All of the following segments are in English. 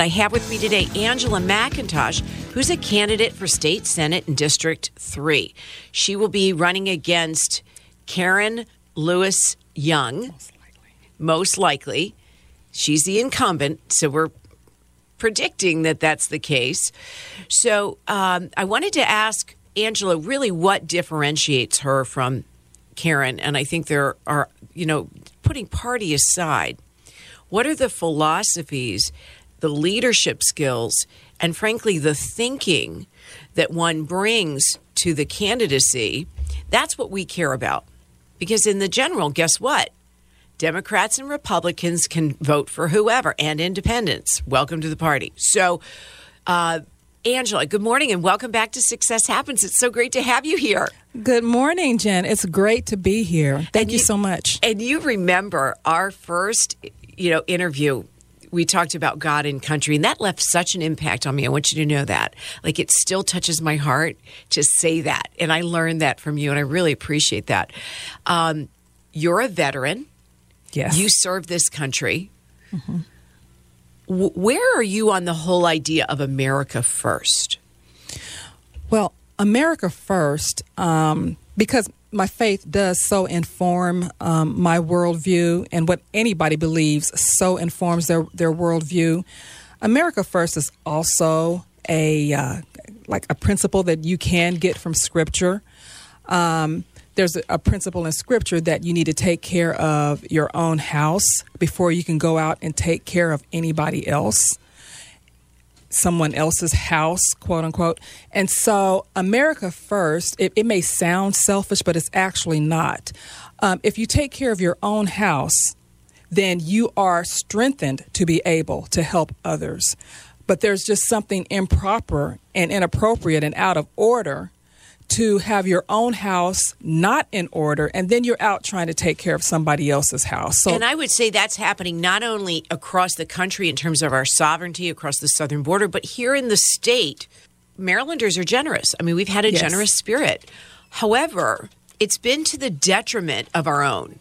I have with me today Angela McIntosh, who's a candidate for state senate in District 3. She will be running against Karen Lewis Young, most likely. Most likely. She's the incumbent, so we're predicting that that's the case. So um, I wanted to ask Angela really what differentiates her from Karen. And I think there are, you know, putting party aside, what are the philosophies the leadership skills, and frankly, the thinking that one brings to the candidacy, that's what we care about. Because in the general, guess what? Democrats and Republicans can vote for whoever and independents. Welcome to the party. So, uh, Angela, good morning and welcome back to Success Happens. It's so great to have you here. Good morning, Jen. It's great to be here. Thank you, you, so much. And you remember our first, you know, interview we talked about God and country, and that left such an impact on me. I want you to know that. Like, it still touches my heart to say that. And I learned that from you, and I really appreciate that. Um, you're a veteran. Yes. You serve this country. Mm-hmm. Where are you on the whole idea of America first? Well, America first, um, because my faith does so inform um, my worldview, and what anybody believes so informs their their worldview. America First is also a uh, like a principle that you can get from Scripture. Um, there's a, principle in Scripture that you need to take care of your own house before you can go out and take care of anybody else someone else's house, quote unquote. And so, America First, it, it may sound selfish, but it's actually not. Um, if you take care of your own house, then you are strengthened to be able to help others. But there's just something improper and inappropriate and out of order to have your own house not in order and then you're out trying to take care of somebody else's house. So And I would say that's happening not only across the country in terms of our sovereignty across the southern border, but here in the state, Marylanders are generous. I mean, we've had a yes. generous spirit. However, it's been to the detriment of our own.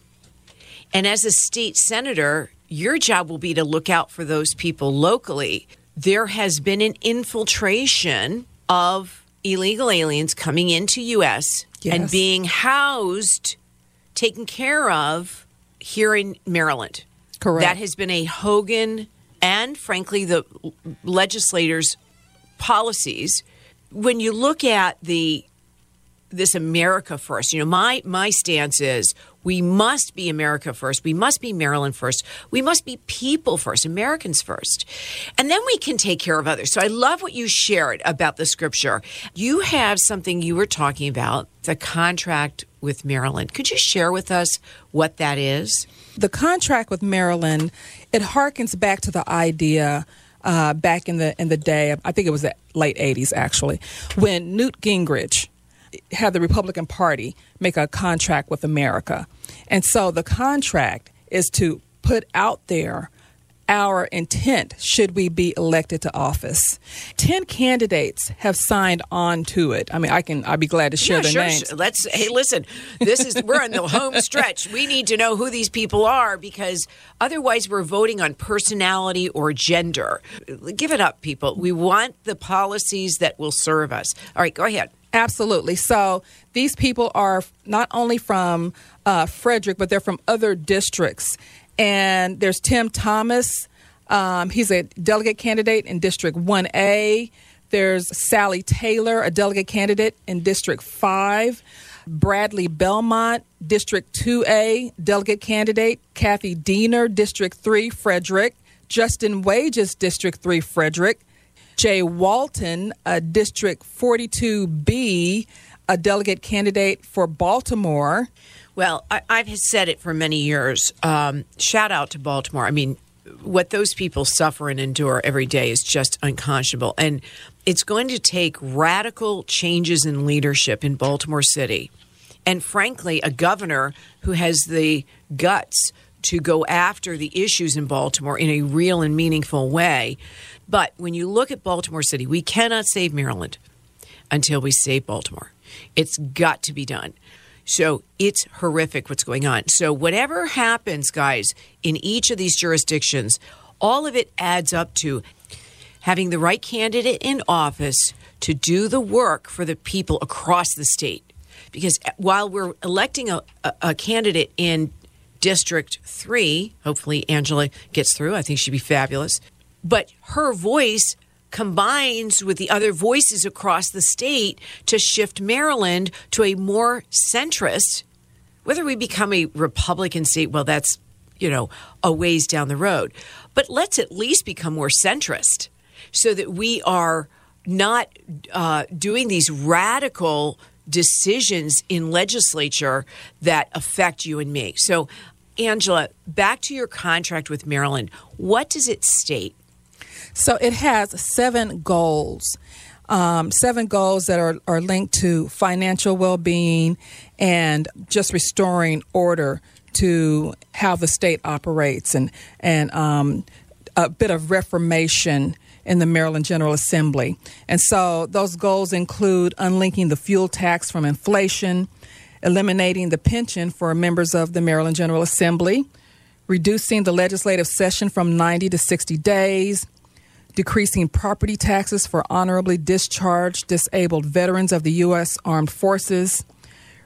And as a state senator, your job will be to look out for those people locally. There has been an infiltration of illegal aliens coming into U.S. Yes. and being housed, taken care of here in Maryland. Correct. That has been a Hogan and, frankly, the legislators' policies. When you look at the this America first, you know, my my stance is we must be America first. We must be Maryland first. We must be people first, Americans first. And then we can take care of others. So I love what you shared about the scripture. You have something you were talking about, the contract with Maryland. Could you share with us what that is? The contract with Maryland, it harkens back to the idea uh, back in the in the day, I think it was the late 80s actually, when Newt Gingrich had the Republican Party make a contract with America. And so the contract is to put out there our intent should we be elected to office. Ten candidates have signed on to it. I mean, I can. I'd be glad to share yeah, their sure, names. Let's. Hey, listen. This is we're in the home stretch. We need to know who these people are because otherwise we're voting on personality or gender. Give it up, people. We want the policies that will serve us. All right, go ahead. Absolutely. So these people are not only from uh, Frederick, but they're from other districts. And there's Tim Thomas. Um, he's a delegate candidate in District 1A. There's Sally Taylor, a delegate candidate in District 5. Bradley Belmont, District 2A, delegate candidate. Kathy Diener, District 3, Frederick. Justin Wages, District 3, Frederick. Jay Walton, a District 42B, a delegate candidate for Baltimore. Well, I, have said it for many years. Um, shout out to Baltimore. I mean, what those people suffer and endure every day is just unconscionable. And it's going to take radical changes in leadership in Baltimore City. And frankly, a governor who has the guts to go after the issues in Baltimore in a real and meaningful way. But when you look at Baltimore City, we cannot save Maryland until we save Baltimore. It's got to be done. So it's horrific what's going on. So, whatever happens, guys, in each of these jurisdictions, all of it adds up to having the right candidate in office to do the work for the people across the state. Because while we're electing a, a, a candidate in District 3, hopefully Angela gets through, I think she'd be fabulous, but her voice combines with the other voices across the state to shift Maryland to a more centrist. Whether we become a Republican state, well, that's, you know, a ways down the road. But let's at least become more centrist so that we are not uh, doing these radical decisions in legislature that affect you and me. So, Angela, back to your contract with Maryland. What does it state? So it has seven goals. Um, seven goals that are, are linked to financial well being and just restoring order to how the state operates and, and um, a bit of reformation in the Maryland General Assembly. And so those goals include unlinking the fuel tax from inflation, eliminating the pension for members of the Maryland General Assembly, reducing the legislative session from 90 to 60 days, decreasing property taxes for honorably discharged disabled veterans of the U.S. Armed Forces,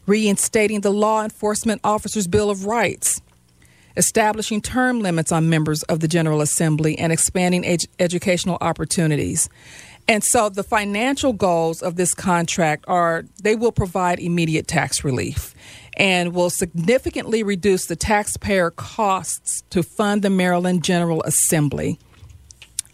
reinstating the Law Enforcement Officers' Bill of Rights, establishing term limits on members of the General Assembly, and expanding ed- educational opportunities. And so the financial goals of this contract are they will provide immediate tax relief and will significantly reduce the taxpayer costs to fund the Maryland General Assembly.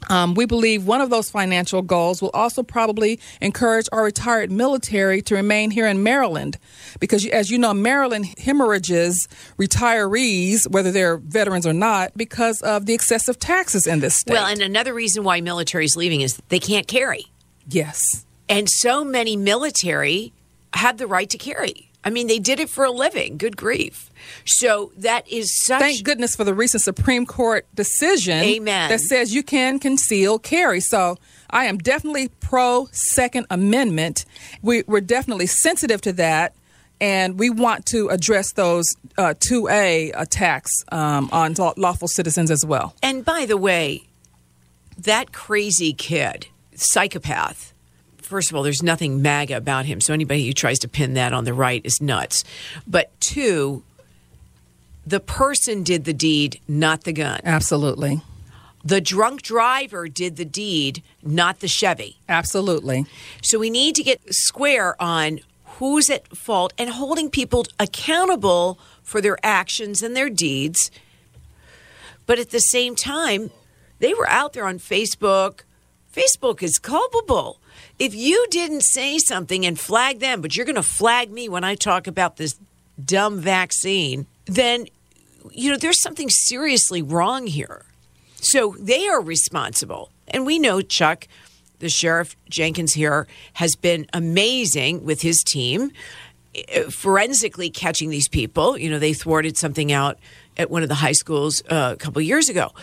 Um, we believe one of those financial goals will also probably encourage our retired military to remain here in Maryland because, as you know, Maryland hemorrhages retirees, whether they're veterans or not, because of the excessive taxes in this state. Well, and another reason why military is leaving is they can't carry. Yes. And so many military have the right to carry. I mean, they did it for a living. Good grief. So that is such. Thank goodness for the recent Supreme Court decision. Amen. That says you can conceal carry. So I am definitely pro Second Amendment. We, we're definitely sensitive to that. And we want to address those uh, 2A attacks um, on lawful citizens as well. And by the way, that crazy kid, psychopath, first of all, there's nothing MAGA about him. So anybody who tries to pin that on the right is nuts. But two, the person did the deed, not the gun. Absolutely. The drunk driver did the deed, not the Chevy. Absolutely. So we need to get square on who's at fault and holding people accountable for their actions and their deeds. But at the same time, they were out there on Facebook. Facebook is culpable if you didn't say something and flag them, but you're going to flag me when I talk about this dumb vaccine, then you know there's something seriously wrong here. So they are responsible. And we know Chuck, the sheriff Jenkins here has been amazing with his team eh, forensically catching these people. You know, they thwarted something out at one of the high schools uh, a couple years ago.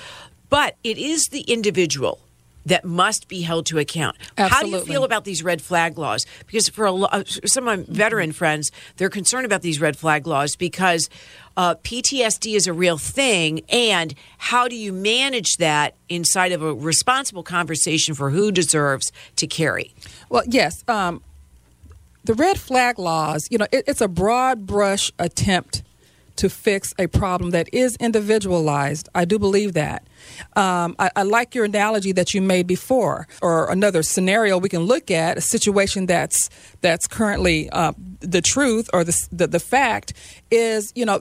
But it is the individual that must be held to account. Absolutely. How do you feel about these red flag laws? Because for a uh, some of my veteran friends, they're concerned about these red flag laws because uh, PTSD is a real thing, and how do you manage that inside of a responsible conversation for who deserves to carry? Well, yes. Um, the red flag laws, you know, it, it's a broad brush attempt to fix a problem that is individualized. I do believe that. Um, I, I, like your analogy that you made before, or another scenario we can look at a situation that's that's currently uh, the truth or the, the, the fact is, you know,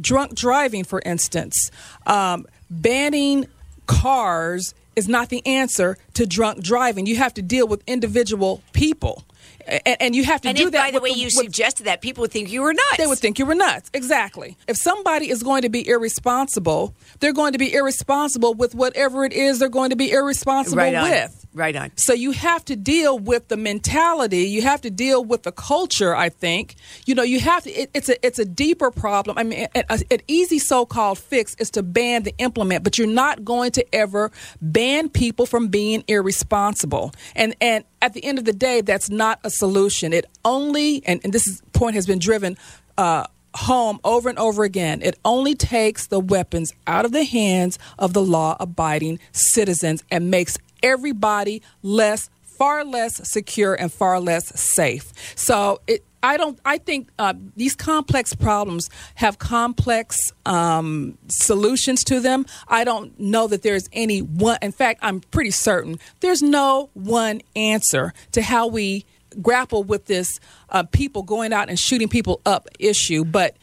drunk driving, for instance, um, banning cars is not the answer to drunk driving. You have to deal with individual people and, and you have to and do if, that. By the way, you with, suggested that people would think you were nuts. They would think you were nuts. Exactly. If somebody is going to be irresponsible, they're going to be irresponsible with whatever it is they're going to be irresponsible right with. Right on. So you have to deal with the mentality. You have to deal with the culture. I think you know you have to. It, it's a it's a deeper problem. I mean, an easy so-called fix is to ban the implement, but you're not going to ever ban people from being irresponsible. And and at the end of the day, that's not a solution. It only and, and this is, point has been driven uh, home over and over again. It only takes the weapons out of the hands of the law abiding citizens and makes everybody less, far less secure and far less safe. So it, I don't. I think uh, these complex problems have complex um, solutions to them. I don't know that there's any one. In fact, I'm pretty certain there's no one answer to how we grapple with this uh, people going out and shooting people up issue. But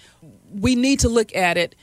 we need to look at it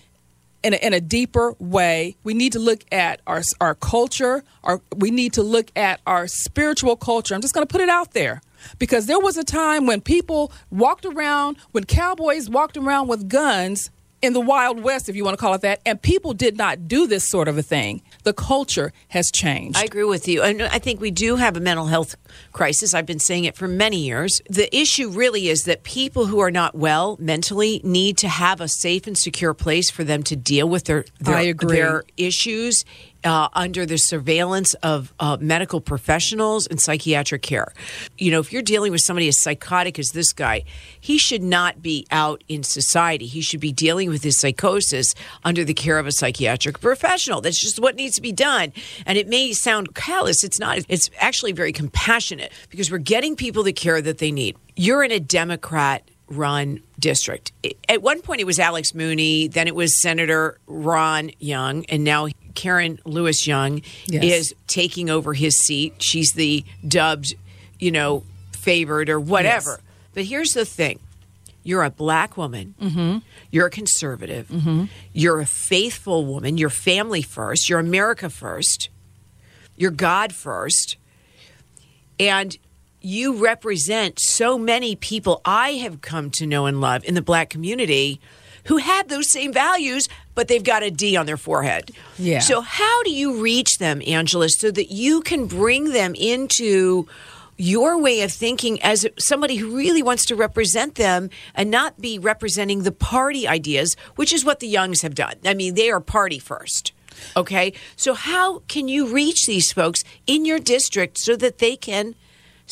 in a, in a deeper way. We need to look at our our culture. Our we need to look at our spiritual culture. I'm just going to put it out there because there was a time when people walked around, when cowboys walked around with guns in the Wild West, if you want to call it that, and people did not do this sort of a thing. The culture has changed. I agree with you. And I think we do have a mental health crisis. I've been saying it for many years. The issue really is that people who are not well mentally need to have a safe and secure place for them to deal with their their, their issues uh, under the surveillance of uh, medical professionals and psychiatric care. You know, if you're dealing with somebody as psychotic as this guy, he should not be out in society. He should be dealing with his psychosis under the care of a psychiatric professional. That's just what needs to be done. And it may sound callous, it's not. It's actually very compassionate because we're getting people the care that they need. You're in a Democrat run district. At one point, it was Alex Mooney, then it was Senator Ron Young, and now Karen Lewis Young yes. is taking over his seat. She's the dubbed, you know, favored or whatever. Yes. But here's the thing you're a black woman, mm-hmm. you're a conservative, mm-hmm. you're a faithful woman, you're family first, you're America first, you're God first. And you represent so many people I have come to know and love in the black community who had those same values, but they've got a D on their forehead. Yeah. So, how do you reach them, Angela, so that you can bring them into your way of thinking as somebody who really wants to represent them and not be representing the party ideas, which is what the Youngs have done? I mean, they are party first. Okay. So, how can you reach these folks in your district so that they can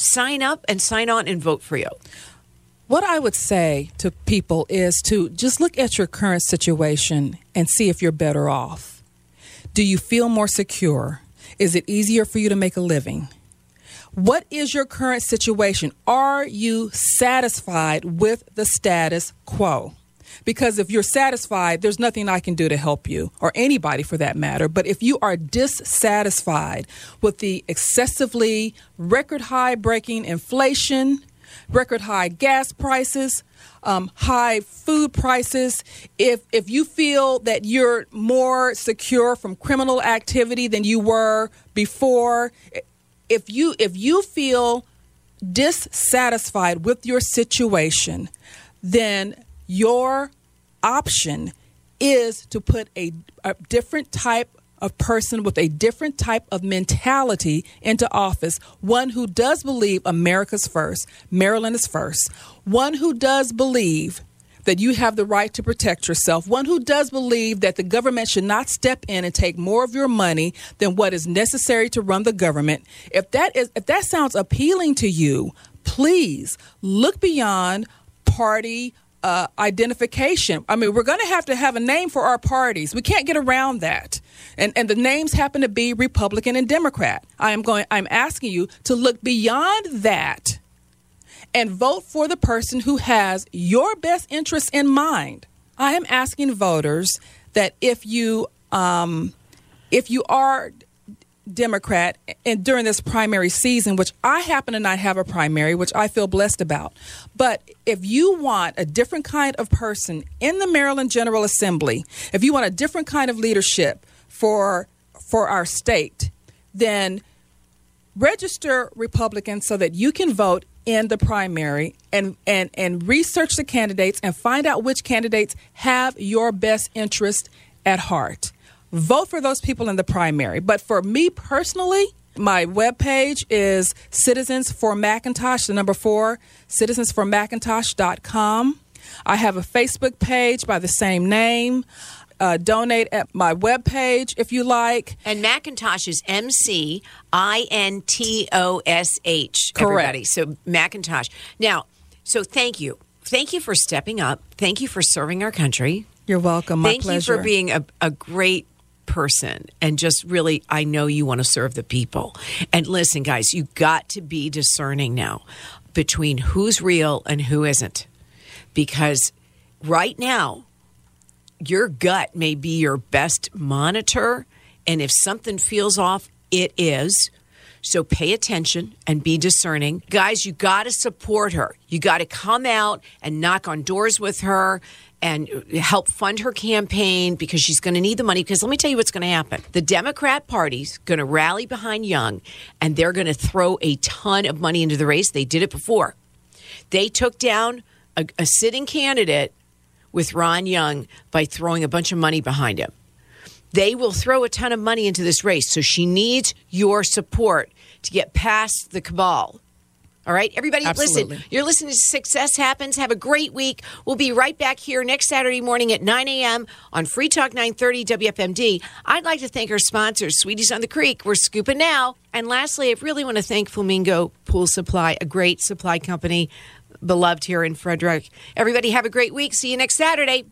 sign up and sign on and vote for you? What I would say to people is to just look at your current situation and see if you're better off. Do you feel more secure? Is it easier for you to make a living? What is your current situation? Are you satisfied with the status quo? Because if you're satisfied, there's nothing I can do to help you, or anybody for that matter. But if you are dissatisfied with the excessively record high breaking inflation, record high gas prices, um, high food prices. If if you feel that you're more secure from criminal activity than you were before, if you if you feel dissatisfied with your situation, then your option is to put a, a different type of person with a different type of mentality into office, one who does believe America's first, Maryland is first, one who does believe that you have the right to protect yourself, one who does believe that the government should not step in and take more of your money than what is necessary to run the government. If that is if that sounds appealing to you, please look beyond party uh, identification. I mean, we're going to have to have a name for our parties. We can't get around that. And and the names happen to be Republican and Democrat. I am going. I'm asking you to look beyond that and vote for the person who has your best interests in mind. I am asking voters that if you um, if you are Democrat and during this primary season, which I happen to not have a primary, which I feel blessed about. But if you want a different kind of person in the Maryland General Assembly, if you want a different kind of leadership for for our state, then register Republicans so that you can vote in the primary and, and, and research the candidates and find out which candidates have your best interest at heart vote for those people in the primary. But for me personally, my webpage is Citizens for McIntosh, the number four, citizensformcintosh.com. I have a Facebook page by the same name. Uh, donate at my webpage if you like. And McIntosh is M C I N T O S H. Correct. So McIntosh. Now, so thank you thank you for stepping up. Thank you for serving our country. You're welcome. My thank pleasure. you for being a, a great person and just really i know you want to serve the people and listen guys you got to be discerning now between who's real and who isn't because right now your gut may be your best monitor and if something feels off it is so pay attention and be discerning. Guys, you got to support her. You got to come out and knock on doors with her and help fund her campaign because she's going to need the money. Because let me tell you what's going to happen. The Democrat Party's going to rally behind Young and they're going to throw a ton of money into the race. They did it before. They took down a, a sitting candidate with Ron Young by throwing a bunch of money behind him they will throw a ton of money into this race. So she needs your support to get past the cabal. All right, everybody, Absolutely. listen. You're listening to Success Happens. Have a great week. We'll be right back here next Saturday morning at 9 a.m. on Free Talk 930 WFMD. I'd like to thank our sponsors, Sweeties on the Creek. We're scooping now. And lastly, I really want to thank Flamingo Pool Supply, a great supply company, beloved here in Frederick. Everybody, have a great week. See you next Saturday.